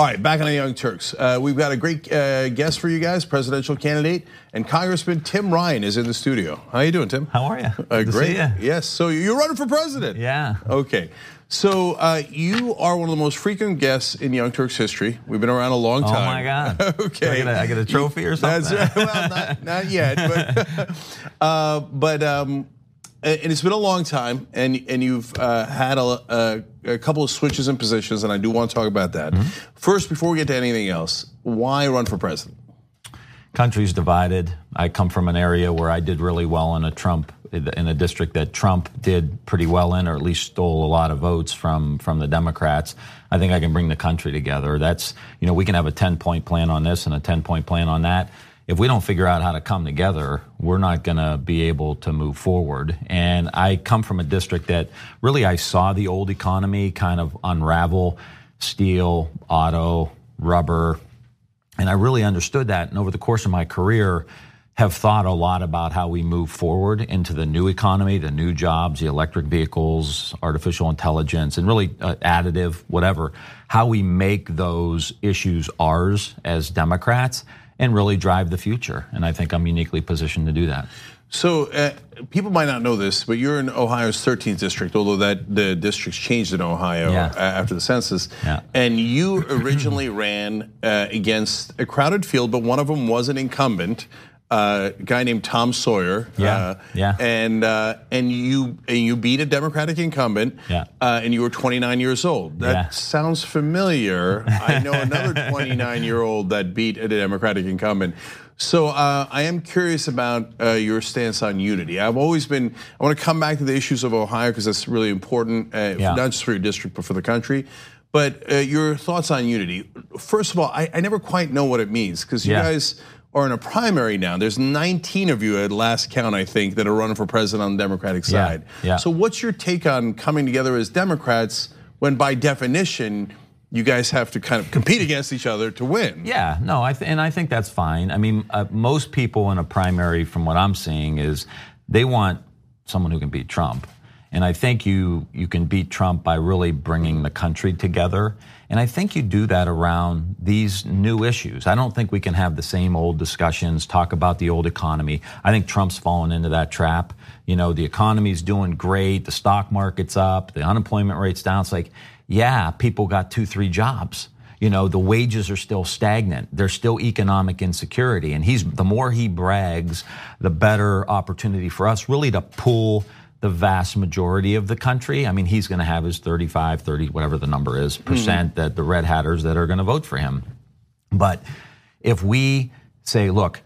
All right, back on the Young Turks. Uh, we've got a great uh, guest for you guys, presidential candidate and Congressman Tim Ryan is in the studio. How are you doing, Tim? How are you? Uh, great. Yes. So you're running for president. Yeah. Okay. So uh, you are one of the most frequent guests in Young Turks history. We've been around a long time. Oh my God! okay, I get, a, I get, a trophy or something. That's well, not, not yet, but uh, but um, and it's been a long time, and and you've uh, had a, a, a, couple of switches in positions, and I do want to talk about that. Mm-hmm. First, before we get to anything else, why run for president? Country's divided. I come from an area where I did really well in a Trump in a district that Trump did pretty well in, or at least stole a lot of votes from from the Democrats. I think I can bring the country together. That's you know we can have a ten point plan on this and a ten point plan on that. If we don't figure out how to come together, we're not going to be able to move forward. And I come from a district that really I saw the old economy kind of unravel, steel, auto, rubber, and I really understood that. And over the course of my career, have thought a lot about how we move forward into the new economy, the new jobs, the electric vehicles, artificial intelligence, and really uh, additive, whatever, how we make those issues ours as Democrats and really drive the future. And I think I'm uniquely positioned to do that. So uh, people might not know this, but you're in Ohio's 13th district, although that the districts changed in Ohio yeah. after the census. Yeah. And you originally ran uh, against a crowded field, but one of them was an incumbent. Uh, a guy named Tom Sawyer. Yeah, uh, yeah. And uh, and you and you beat a Democratic incumbent. Yeah. Uh, and you were 29 years old. That yeah. sounds familiar. I know another 29 year old that beat a Democratic incumbent. So uh, I am curious about uh, your stance on unity. I've always been. I want to come back to the issues of Ohio because that's really important, uh, yeah. not just for your district but for the country. But uh, your thoughts on unity. First of all, I, I never quite know what it means because you yeah. guys are in a primary now. There's 19 of you at last count, I think, that are running for president on the Democratic side. Yeah. yeah. So what's your take on coming together as Democrats when, by definition, you guys have to kind of compete against each other to win. Yeah, no, I th- and I think that's fine. I mean, uh, most people in a primary, from what I'm seeing, is they want someone who can beat Trump, and I think you you can beat Trump by really bringing the country together. And I think you do that around these new issues. I don't think we can have the same old discussions, talk about the old economy. I think Trump's fallen into that trap. You know, the economy's doing great, the stock market's up, the unemployment rate's down. It's like, yeah, people got two, three jobs. You know, the wages are still stagnant. There's still economic insecurity. And he's, the more he brags, the better opportunity for us really to pull the vast majority of the country. I mean, he's going to have his 35, 30, whatever the number is, mm-hmm. percent mm-hmm. that the red hatters that are going to vote for him. But if we say, look,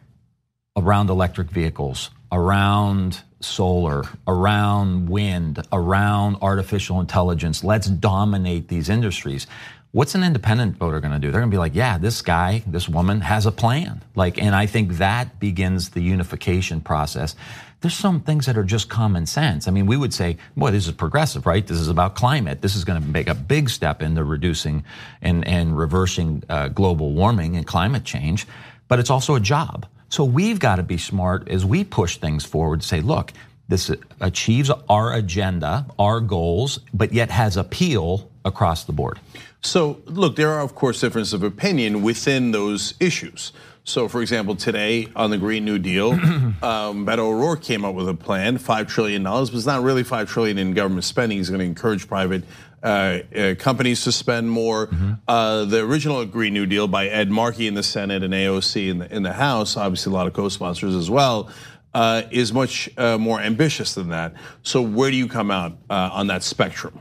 around electric vehicles, around solar, around wind, around artificial intelligence. Let's dominate these industries. What's an independent voter going to do? They're going to be like, yeah, this guy, this woman has a plan. Like, and I think that begins the unification process. There's some things that are just common sense. I mean, we would say, boy, this is progressive, right? This is about climate. This is going to make a big step into reducing and, and reversing uh, global warming and climate change. But it's also a job. So we've got to be smart as we push things forward say, look, this achieves our agenda, our goals, but yet has appeal across the board. So, look, there are, of course, differences of opinion within those issues. So, for example, today on the Green New Deal, um, Beto O'Rourke came up with a plan, $5 trillion, but it's not really 5 trillion in government spending. He's going to encourage private uh, uh, companies to spend more. Mm-hmm. Uh, the original Green New Deal by Ed Markey in the Senate and AOC in the, in the House, obviously a lot of co-sponsors as well, uh, is much uh, more ambitious than that. So where do you come out uh, on that spectrum?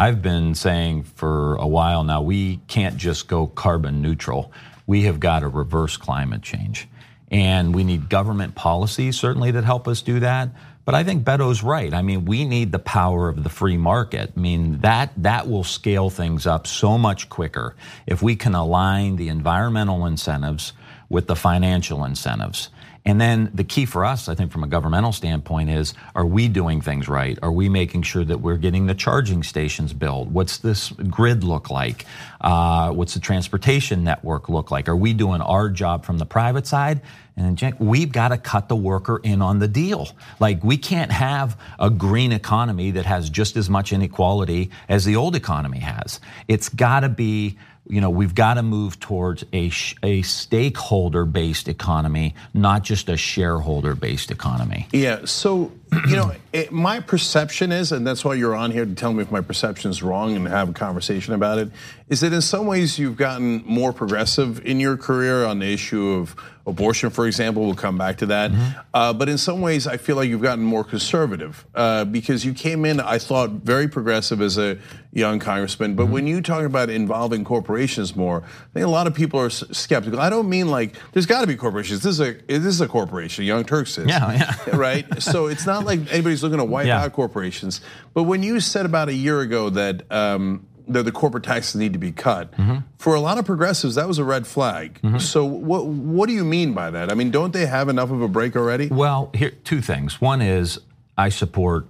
I've been saying for a while now, we can't just go carbon neutral. We have got to reverse climate change. And we need government policies certainly that help us do that. But I think Beto's right. I mean, we need the power of the free market. I mean, that that will scale things up so much quicker if we can align the environmental incentives with the financial incentives. And then the key for us, I think, from a governmental standpoint, is are we doing things right? Are we making sure that we're getting the charging stations built? What's this grid look like? Uh, what's the transportation network look like? Are we doing our job from the private side? And we've got to cut the worker in on the deal. Like, we can't have a green economy that has just as much inequality as the old economy has. It's got to be you know, we've got to move towards a, a stakeholder based economy, not just a shareholder based economy. Yeah. So, you know, it, my perception is, and that's why you're on here to tell me if my perception is wrong and have a conversation about it, is that in some ways you've gotten more progressive in your career on the issue of abortion, for example. We'll come back to that. Mm-hmm. Uh, but in some ways, I feel like you've gotten more conservative uh, because you came in, I thought, very progressive as a young congressman. But mm-hmm. when you talk about involving corporations more, I think a lot of people are skeptical. I don't mean like there's got to be corporations. This is a this is a corporation. Young Turks is. Yeah, yeah. right. So it's not like anybody's looking to wipe yeah. out corporations. But when you said about a year ago that. Um, that the corporate taxes need to be cut. Mm-hmm. For a lot of progressives, that was a red flag. Mm-hmm. So what what do you mean by that? I mean, don't they have enough of a break already? Well, here two things. One is I support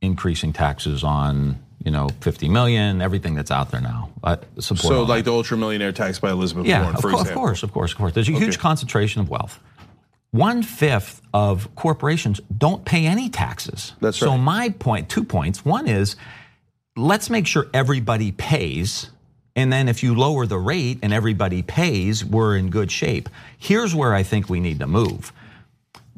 increasing taxes on you know 50 million, everything that's out there now. I support. So like that. the ultra millionaire tax by Elizabeth yeah, Warren, co- example. of course, of course, of course. There's a okay. huge concentration of wealth. One fifth of corporations don't pay any taxes. That's right. So my point, two points. One is let's make sure everybody pays. And then if you lower the rate and everybody pays, we're in good shape. Here's where I think we need to move.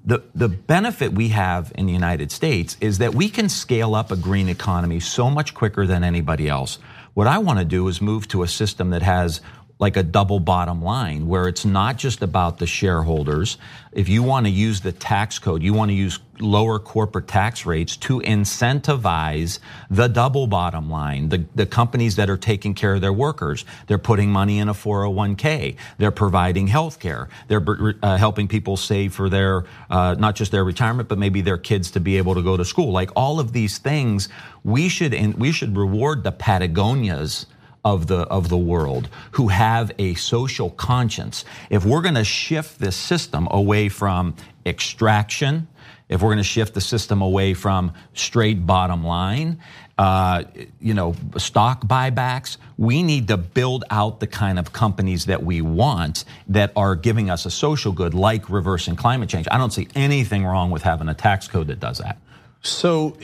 The, the benefit we have in the United States is that we can scale up a green economy so much quicker than anybody else. What I want to do is move to a system that has like a double bottom line where it's not just about the shareholders. If you want to use the tax code, you want to use lower corporate tax rates to incentivize the double bottom line, the, the companies that are taking care of their workers. They're putting money in a 401k. They're providing health care. They're uh, helping people save for their, uh, not just their retirement, but maybe their kids to be able to go to school. Like all of these things, we should, we should reward the Patagonias of the of the world who have a social conscience. If we're going to shift this system away from extraction, if we're going to shift the system away from straight bottom line, uh, you know, stock buybacks, we need to build out the kind of companies that we want that are giving us a social good, like reversing climate change. I don't see anything wrong with having a tax code that does that. So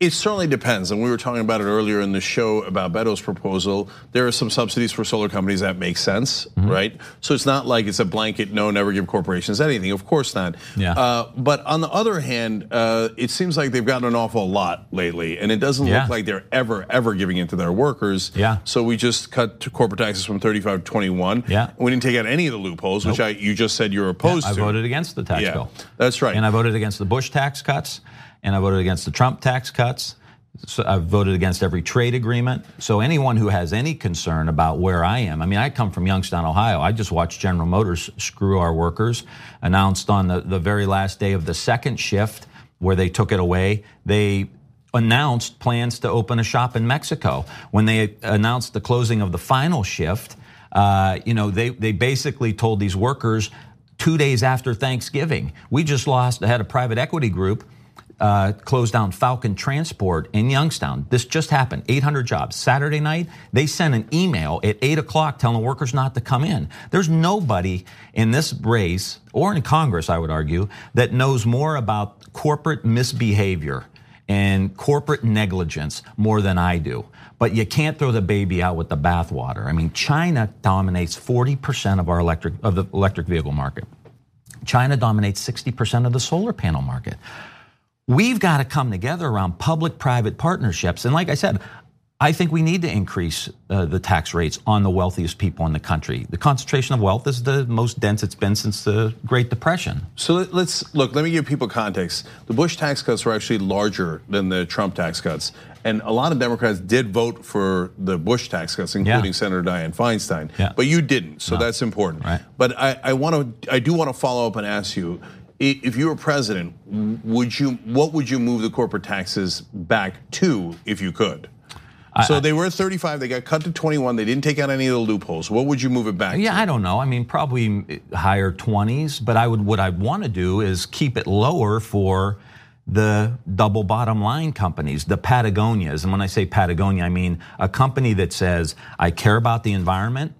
it certainly depends. And we were talking about it earlier in the show about Beto's proposal. There are some subsidies for solar companies that make sense, mm-hmm. right? So it's not like it's a blanket no, never give corporations anything. Of course not. Yeah. Uh, but on the other hand, uh, it seems like they've gotten an awful lot lately, and it doesn't yeah. look like they're ever, ever giving it to their workers. Yeah. So we just cut corporate taxes from 35 to 21. Yeah. We didn't take out any of the loopholes, nope. which I, you just said you're opposed yeah, to. I voted against the tax yeah, bill. That's right. And I voted against the Bush tax cuts and I voted against the Trump tax cuts. So I've voted against every trade agreement. So anyone who has any concern about where I am, I mean, I come from Youngstown, Ohio. I just watched General Motors screw our workers. Announced on the, the very last day of the second shift where they took it away, they announced plans to open a shop in Mexico. When they announced the closing of the final shift, uh, you know, they, they basically told these workers two days after Thanksgiving, we just lost, I had a private equity group uh, closed down Falcon Transport in Youngstown. This just happened. 800 jobs. Saturday night, they sent an email at 8 o'clock telling workers not to come in. There's nobody in this race, or in Congress, I would argue, that knows more about corporate misbehavior and corporate negligence more than I do. But you can't throw the baby out with the bathwater. I mean, China dominates 40% of our electric of the electric vehicle market. China dominates 60% of the solar panel market. We've got to come together around public private partnerships. And like I said, I think we need to increase uh, the tax rates on the wealthiest people in the country. The concentration of wealth is the most dense it's been since the Great Depression. So let's look, let me give people context. The Bush tax cuts were actually larger than the Trump tax cuts. And a lot of Democrats did vote for the Bush tax cuts, including yeah. Senator Dianne Feinstein. Yeah. But you didn't, so no. that's important. Right. But I, I want to, I do want to follow up and ask you if you were president, would you what would you move the corporate taxes back to if you could? so they were at 35, they got cut to 21, they didn't take out any of the loopholes. What would you move it back yeah, to? I don't know. I mean, probably higher 20s, but I would what I'd want to do is keep it lower for the double bottom line companies, the Patagonias. And when I say Patagonia, I mean a company that says, I care about the environment,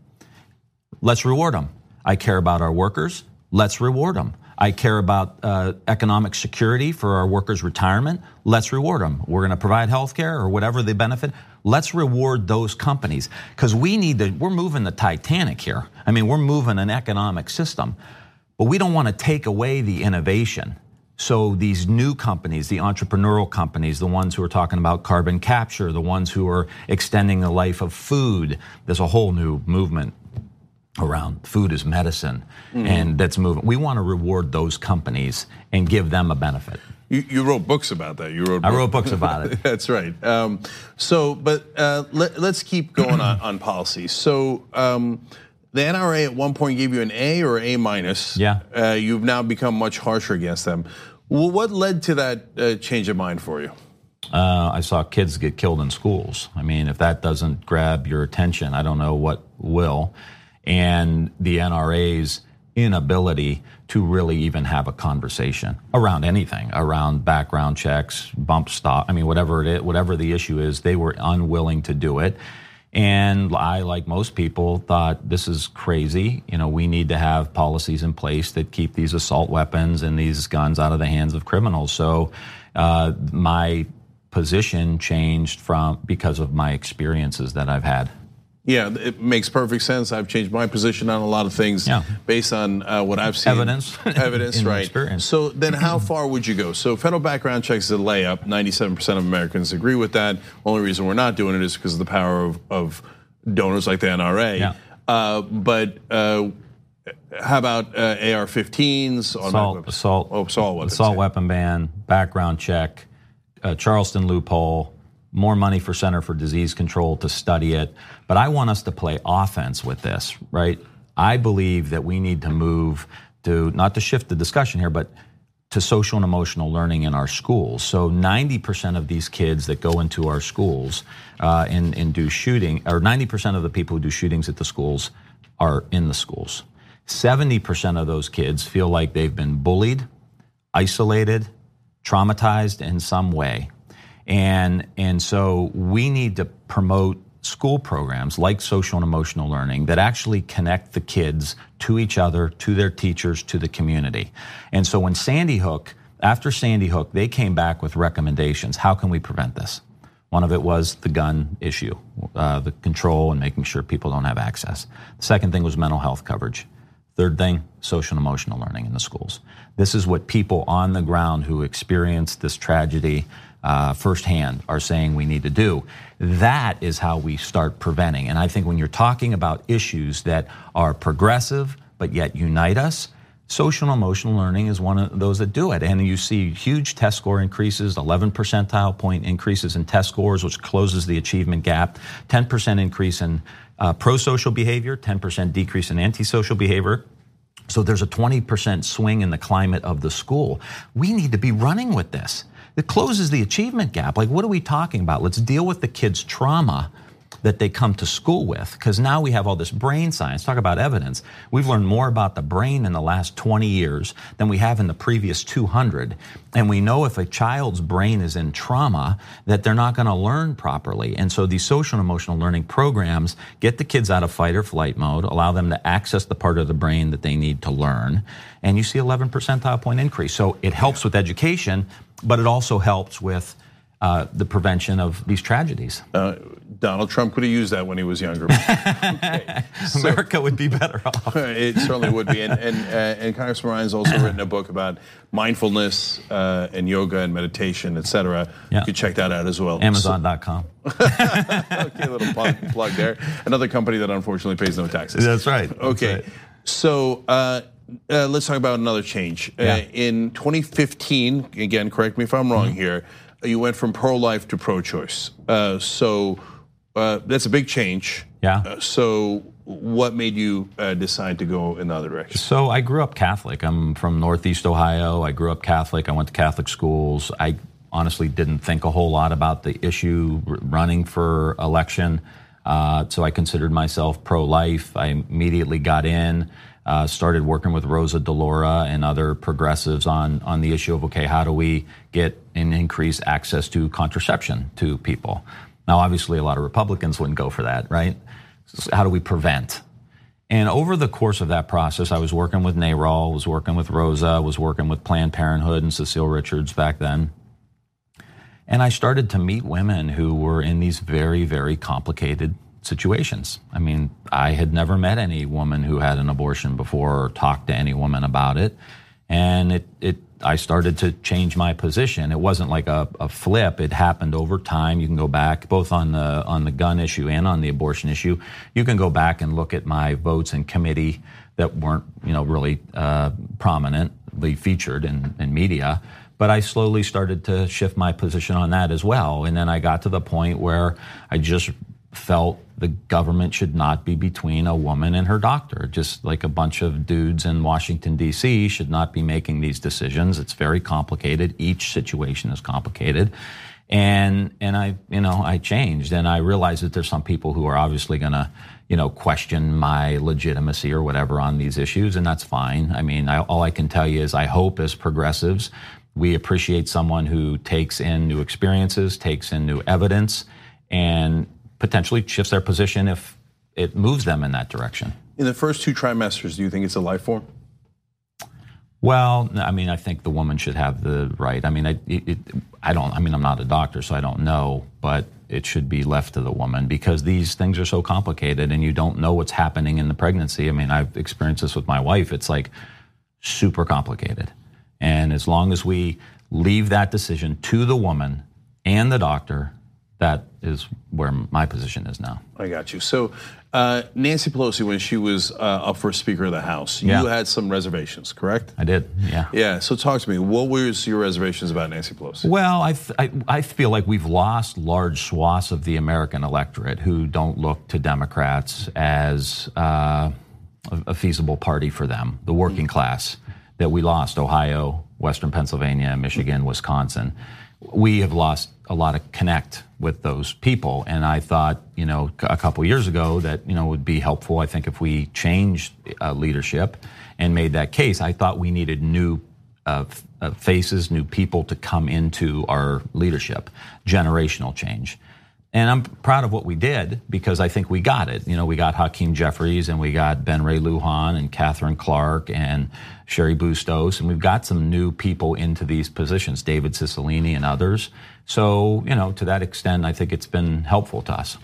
let's reward them. I care about our workers, let's reward them. I care about uh, economic security for our workers' retirement. Let's reward them. We're going to provide health care or whatever the benefit. Let's reward those companies because we need to, we're moving the Titanic here. I mean, we're moving an economic system, but we don't want to take away the innovation. So these new companies, the entrepreneurial companies, the ones who are talking about carbon capture, the ones who are extending the life of food, there's a whole new movement around food is medicine mm-hmm. and that's moving. We want to reward those companies and give them a benefit. You, you wrote books about that. You wrote. I wrote books about it. that's right. Um, so, but uh, let, us keep going on, on policy. So. Um, the NRA at one point gave you an A or A minus. Yeah. Uh, you've now become much harsher against them. Well, what led to that uh, change of mind for you? Uh, I saw kids get killed in schools. I mean, if that doesn't grab your attention, I don't know what will. And the NRA's inability to really even have a conversation around anything, around background checks, bump stock. I mean, whatever it is, whatever the issue is, they were unwilling to do it. And I, like most people, thought this is crazy. You know, we need to have policies in place that keep these assault weapons and these guns out of the hands of criminals. So uh, my position changed from because of my experiences that I've had. Yeah, it makes perfect sense. I've changed my position on a lot of things yeah. based on uh, what I've seen. Evidence. Evidence, right. Experience. So then how far would you go? So federal background checks is a layup. 97% of Americans agree with that. Only reason we're not doing it is because of the power of, of donors like the NRA. Yeah. Uh, but uh, how about uh, AR-15s? Assault, assault, oh, assault, assault weapon ban, background check, uh, Charleston loophole, more money for Center for Disease Control to study it. But I want us to play offense with this, right? I believe that we need to move to, not to shift the discussion here, but to social and emotional learning in our schools. So 90% of these kids that go into our schools uh, and, and do shooting, or 90% of the people who do shootings at the schools are in the schools. 70% of those kids feel like they've been bullied, isolated, traumatized in some way and, and so we need to promote school programs like social and emotional learning that actually connect the kids to each other, to their teachers, to the community. And so when Sandy Hook, after Sandy Hook, they came back with recommendations. How can we prevent this? One of it was the gun issue, uh, the control and making sure people don't have access. The second thing was mental health coverage. Third thing, social and emotional learning in the schools. This is what people on the ground who experienced this tragedy uh, firsthand are saying we need to do. That is how we start preventing. And I think when you're talking about issues that are progressive but yet unite us, social and emotional learning is one of those that do it. And you see huge test score increases, 11 percentile point increases in test scores, which closes the achievement gap, 10% increase in uh, pro social behavior, 10% decrease in antisocial behavior. So there's a 20% swing in the climate of the school. We need to be running with this. It closes the achievement gap. Like, what are we talking about? Let's deal with the kids' trauma that they come to school with because now we have all this brain science. Talk about evidence. We've learned more about the brain in the last 20 years than we have in the previous 200. And we know if a child's brain is in trauma that they're not going to learn properly. And so these social and emotional learning programs get the kids out of fight or flight mode, allow them to access the part of the brain that they need to learn. And you see 11 percentile point increase. So it helps with education but it also helps with uh, the prevention of these tragedies. Uh, Donald Trump could have used that when he was younger. okay. so, America would be better off. it certainly would be. And, and, uh, and Congressman Ryan's also written a book about mindfulness uh, and yoga and meditation, et cetera. Yeah. You could check that out as well. Amazon.com. Okay, little plug, plug, there. Another company that unfortunately pays no taxes. That's right. That's okay. Right. So, uh, uh, let's talk about another change. Uh, yeah. Uh, in 2015, again, correct me if I'm wrong mm-hmm. here, you went from pro life to pro choice. Uh, so uh, that's a big change. Yeah. Uh, so what made you decide to go in the other direction? So I grew up Catholic. I'm from Northeast Ohio. I grew up Catholic. I went to Catholic schools. I honestly didn't think a whole lot about the issue running for election. so I considered myself pro life. I immediately got in. Uh, started working with Rosa DeLauro and other progressives on, on the issue of okay, how do we get an increase access to contraception to people? Now, obviously, a lot of Republicans wouldn't go for that, right? So how do we prevent? And over the course of that process, I was working with NARAL, was working with Rosa, was working with Planned Parenthood and Cecile Richards back then. And I started to meet women who were in these very, very complicated situations. I mean, I had never met any woman who had an abortion before or talked to any woman about it. And it, it I started to change my position. It wasn't like a, a, flip. It happened over time. You can go back both on the on the gun issue and on the abortion issue. You can go back and look at my votes in committee that weren't you know really uh, prominently featured in, in media. But I slowly started to shift my position on that as well. And then I got to the point where I just felt the government should not be between a woman and her doctor. Just like a bunch of dudes in Washington, D.C. should not be making these decisions. It's very complicated. Each situation is complicated. And, and I, you know, I changed and I realized that there's some people who are obviously going to, you know, question my legitimacy or whatever on these issues. And that's fine. I mean, I, all I can tell you is I hope as progressives, we appreciate someone who takes in new experiences, takes in new evidence, and potentially shifts their position if it moves them in that direction. In the first two trimesters, do you think it's a life form? Well, I mean, I think the woman should have the right. I mean, I, it, I don't. I mean, I'm not a doctor, so I don't know, but it should be left to the woman because these things are so complicated, and you don't know what's happening in the pregnancy. I mean, I've experienced this with my wife. It's like super complicated, and as long as we leave that decision to the woman and the doctor, that is where my position is now. I got you. So, uh, Nancy Pelosi, when she was uh, up for Speaker of the House, Yeah. you had some reservations, correct? I did, yeah. Yeah. So, talk to me. What was your reservations about Nancy Pelosi? Well, I, th- I, I feel like we've lost large swaths of the American electorate who don't look to Democrats as uh, a, a feasible party for them, the working class that we lost Ohio, Western Pennsylvania, Michigan, Wisconsin. We have lost a lot of connect with those people. And I thought, you know, a couple years ago that, you know, would be helpful, I think, if we changed uh, leadership and made that case. I thought we needed new uh, uh, faces, new people to come into our leadership, generational change. And I'm proud of what we did because I think we got it. You know, we got Hakeem Jeffries and we got Ben Ray Lujan and Katherine Clark and Cheri Bustos, and we've got some new people into these positions, David Cicilline and others. So, you know, to that extent, I think it's been helpful to us.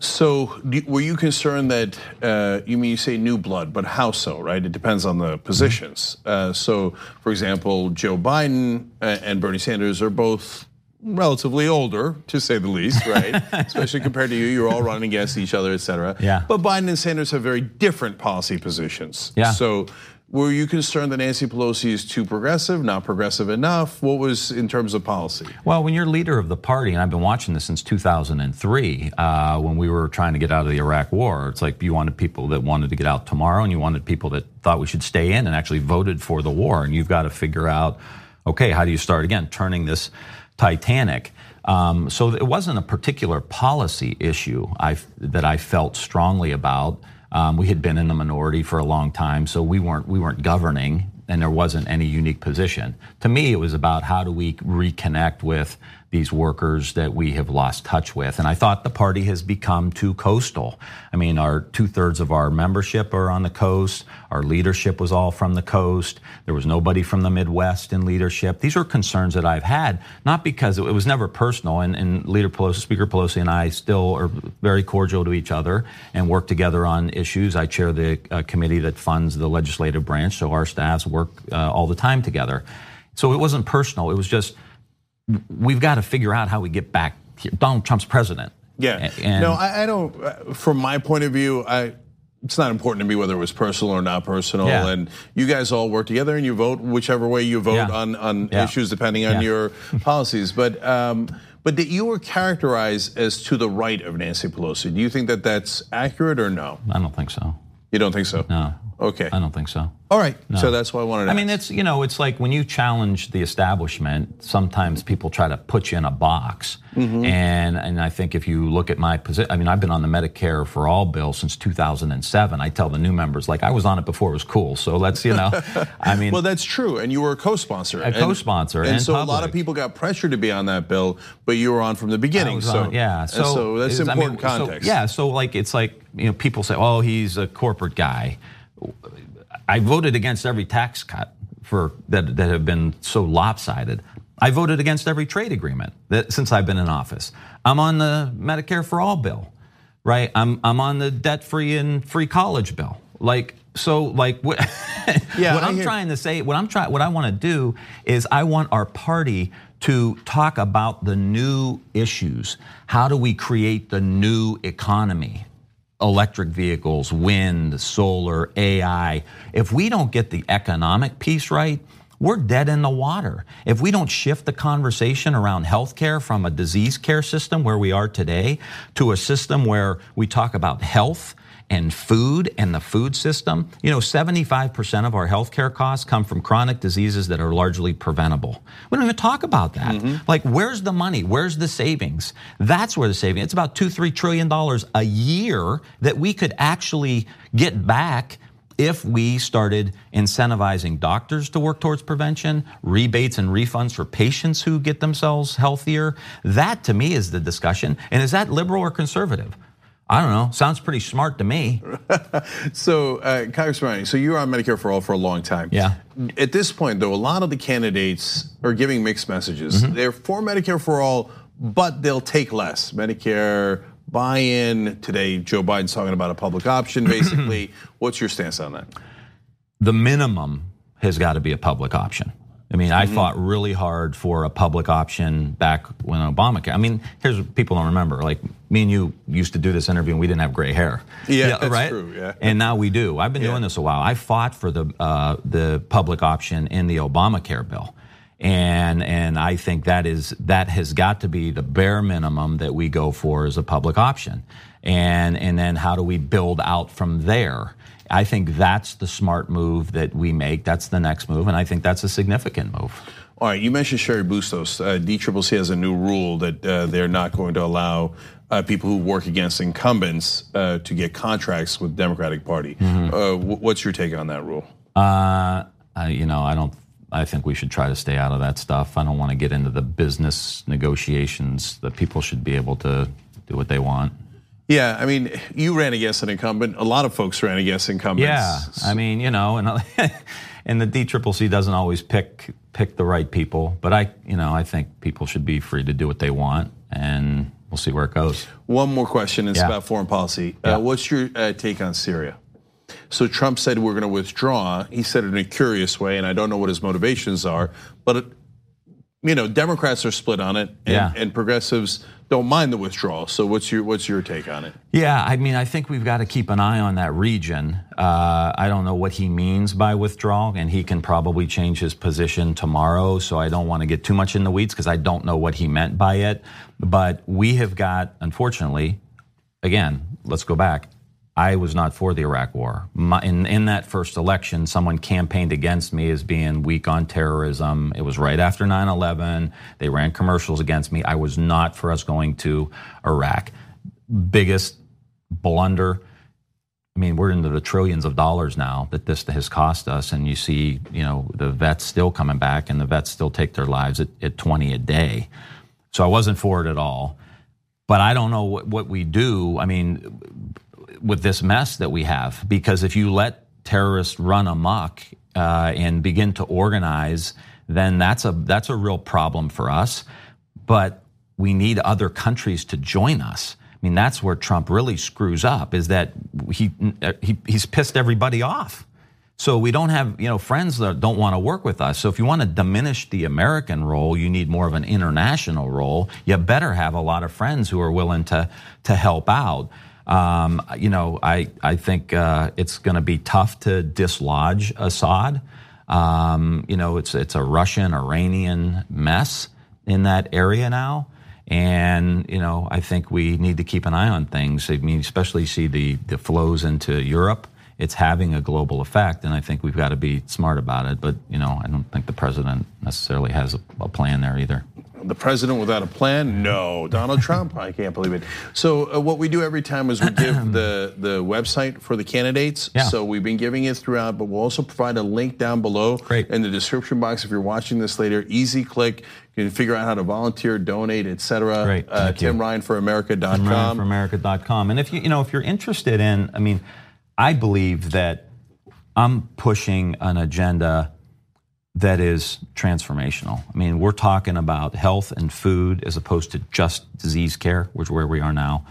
So, were you concerned that uh, you mean you say new blood, but how so, right? It depends on the positions. Uh, so, for example, Joe Biden uh, and Bernie Sanders are both relatively older, to say the least, right? Especially compared to you, you're all running against each other, et cetera. Yeah. But Biden and Sanders have very different policy positions. Yeah. So. Were you concerned that Nancy Pelosi is too progressive, not progressive enough? What was in terms of policy? Well, when you're leader of the party, and I've been watching this since 2003, uh, when we were trying to get out of the Iraq War, it's like you wanted people that wanted to get out tomorrow, and you wanted people that thought we should stay in and actually voted for the war. And you've got to figure out, okay, how do you start again, turning this Titanic? Um, so it wasn't a particular policy issue I, that I felt strongly about. Um, we had been in the minority for a long time, so we weren't we weren't governing, and there wasn't any unique position. To me, it was about how do we reconnect with these workers that we have lost touch with, and I thought the party has become too coastal. I mean, our two thirds of our membership are on the coast. Our leadership was all from the coast. There was nobody from the Midwest in leadership. These are concerns that I've had, not because it, was never personal. And, and Leader Pelosi, Speaker Pelosi, and I still are very cordial to each other and work together on issues. I chair the uh, committee that funds the legislative branch, so our staffs work uh, all the time together. So it wasn't personal. It was just we've got to figure out how we get back. Here. Donald Trump's president. Yeah. And- no, I, I don't. uh, From my point of view, I. It's not important to me whether it was personal or not personal, Yeah. and you guys all work together and you vote whichever way you vote Yeah. on on Yeah. issues depending on your policies. But um, but that you were characterized as to the right of Nancy Pelosi. Do you think that that's accurate or no? I don't think so. You don't think so? No. Okay. I don't think so. All right. So that's why I wanted to. I mean, it's you know, it's like when you challenge the establishment. Sometimes people try to put you in a box, Mm-hmm. and and I think if you look at my position, I mean, I've been on the Medicare for All bill since 2007. I tell the new members like I was on it before it was cool. So let's you know, I mean, Well, that's true, and you were a co-sponsor. A co-sponsor and, and so a lot of people got pressured to be on that bill, but you were on from the beginning. so on- yeah, so, so that's it's- I mean, important so- context. yeah, so like it's like you know people say, oh, he's a corporate guy. I voted against every tax cut for that that have been so lopsided. I voted against every trade agreement that since I've been in office. I'm on the Medicare for all bill, right? I'm I'm on the debt free and free college bill. Like so like what, yeah, what I'm hear- trying to say, what I'm trying what I want to do is I want our party to talk about the new issues. How do we create the new economy? Electric vehicles, wind, solar, AI. If we don't get the economic piece right, we're dead in the water. If we don't shift the conversation around healthcare from a disease care system where we are today to a system where we talk about health and food and the food system. You know, 75% of our healthcare costs come from chronic diseases that are largely preventable. We don't even talk about that. Mm-hmm. Like, where's the money? Where's the savings? That's where the savings. It's about two, three trillion dollars a year that we could actually get back if we started incentivizing doctors to work towards prevention, rebates and refunds for patients who get themselves healthier, that to me is the discussion. And is that liberal or conservative? I don't know. Sounds pretty smart to me. so, uh, Congressman, so you were on Medicare for All for a long time. Yeah. At this point, though, a lot of the candidates are giving mixed messages. Mm-hmm. They're for Medicare for All, but they'll take less. Medicare buy-in. Today, Joe Biden's talking about a public option, basically. What's your stance on that? The minimum has got to be a public option. I mean, I mm-hmm. fought really hard for a public option back when Obamacare. I mean, here's what people don't remember. Like me and you used to do this interview and we didn't have gray hair. Yeah, yeah right. True, yeah. And now we do. I've been yeah. doing this a while. I fought for the uh, the public option in the Obamacare bill and and I think that is that has got to be the bare minimum that we go for as a public option, and and then how do we build out from there? I think that's the smart move that we make. That's the next move, and I think that's a significant move. All right, you mentioned Cheri Bustos. Uh, DCCC has a new rule that uh, they're not going to allow uh, people who work against incumbents uh, to get contracts with Democratic Party. Mm-hmm. Uh, what's your take on that rule? Uh, you know, I don't I think we should try to stay out of that stuff. I don't want to get into the business negotiations The people should be able to do what they want. Yeah, I mean, you ran against an incumbent. A lot of folks ran against incumbents. Yeah, I mean, you know, and and the DCCC doesn't always pick pick the right people, but I, you know, I think people should be free to do what they want, and we'll see where it goes. One more question. It's yeah. about foreign policy. Uh, yeah. Uh, what's your uh, take on Syria? So Trump said we're going to withdraw. He said it in a curious way, and I don't know what his motivations are. But you know, Democrats are split on it, and, yeah. and, progressives don't mind the withdrawal. So what's your what's your take on it? Yeah, I mean, I think we've got to keep an eye on that region. Uh, I don't know what he means by withdrawal, and he can probably change his position tomorrow. So I don't want to get too much in the weeds because I don't know what he meant by it. But we have got, unfortunately, again, let's go back I was not for the Iraq War. My, in, in that first election, someone campaigned against me as being weak on terrorism. It was right after 9 11. They ran commercials against me. I was not for us going to Iraq. Biggest blunder. I mean, we're into the trillions of dollars now that this has cost us, and you see, you know, the vets still coming back, and the vets still take their lives at, at 20 a day. So I wasn't for it at all. But I don't know what, what we do. I mean, with this mess that we have. Because if you let terrorists run amok uh, and begin to organize, then that's a that's a real problem for us. But we need other countries to join us. I mean, that's where Trump really screws up. Is that he, he he's pissed everybody off. So we don't have, you know, friends that don't want to work with us. So if you want to diminish the American role, you need more of an international role. You better have a lot of friends who are willing to to help out. Um, you know, I, think uh, it's going to be tough to dislodge Assad. Um, you know, it's, it's a Russian Iranian mess in that area now. And, you know, I think we need to keep an eye on things. I mean, especially see the, flows into Europe. It's having a global effect, and I think we've got to be smart about it. But, you know, I don't think the president necessarily has a plan there either. The president without a plan? No. Donald Trump? I can't believe it. So uh, what we do every time is we give the the website for the candidates. Yeah. So we've been giving it throughout, but we'll also provide a link down below Great. in the description box if you're watching this later. Easy click. You can figure out how to volunteer, donate, etc. Great. Uh, Tim Ryan for America.com. Tim Ryan for America.com. And if you you know if you're interested in, I mean, I believe that I'm pushing an agenda that is transformational. I mean, we're talking about health and food as opposed to just disease care, which is where we are now.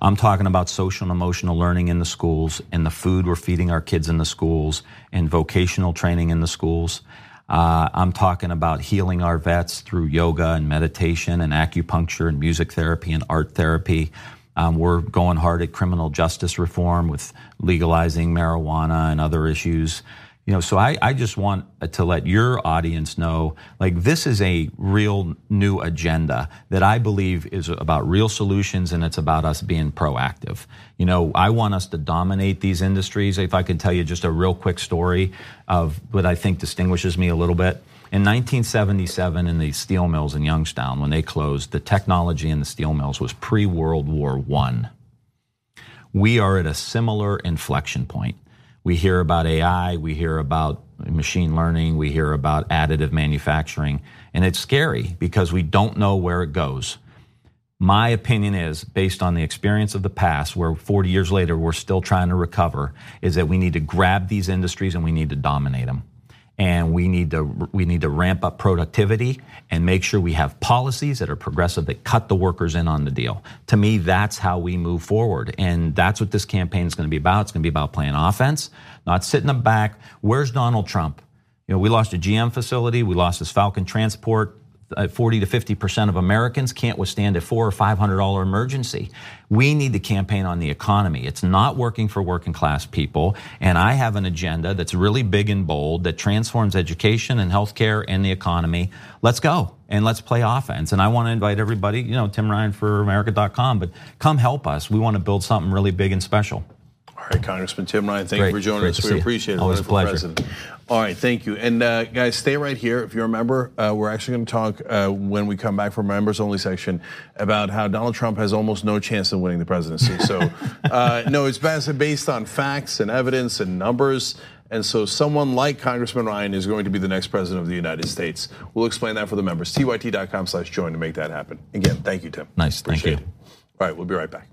I'm talking about social and emotional learning in the schools and the food we're feeding our kids in the schools and vocational training in the schools. Uh, I'm talking about healing our vets through yoga and meditation and acupuncture and music therapy and art therapy. Um, we're going hard at criminal justice reform with legalizing marijuana and other issues. You know, so I, I just want to let your audience know, like this is a real new agenda that I believe is about real solutions and it's about us being proactive. You know, I want us to dominate these industries. If I could tell you just a real quick story of what I think distinguishes me a little bit. In 1977, in the steel mills in Youngstown, when they closed, the technology in the steel mills was pre World War One. We are at a similar inflection point we hear about AI, we hear about machine learning, we hear about additive manufacturing, and it's scary because we don't know where it goes. My opinion is, based on the experience of the past, where 40 years later we're still trying to recover, is that we need to grab these industries and we need to dominate them and we need to we need to ramp up productivity and make sure we have policies that are progressive that cut the workers in on the deal. To me, that's how we move forward, and that's what this campaign is going to be about. It's going to be about playing offense, not sitting in the back. Where's Donald Trump? You know, we lost a GM facility, we lost his Falcon transport Uh, 40 to 50 percent of Americans can't withstand a four or five hundred dollar emergency. We need to campaign on the economy. It's not working for working class people, and I have an agenda that's really big and bold that transforms education and healthcare and the economy. Let's go and let's play offense. And I want to invite everybody, you know, Tim Ryan for America.com, but come help us. We want to build something really big and special. All right, Congressman Tim Ryan, thank Great. you for joining Great us. We appreciate it. Always a pleasure. President. All right, thank you. And uh, guys, stay right here. If you're a member, uh, we're actually going to talk uh, when we come back from members only section about how Donald Trump has almost no chance of winning the presidency. So, uh, no, it's based on facts and evidence and numbers. And so, someone like Congressman Ryan is going to be the next president of the United States. We'll explain that for the members. tyt.com/join to make that happen. Again, thank you, Tim. Nice, Appreciate thank you. It. All right, we'll be right back.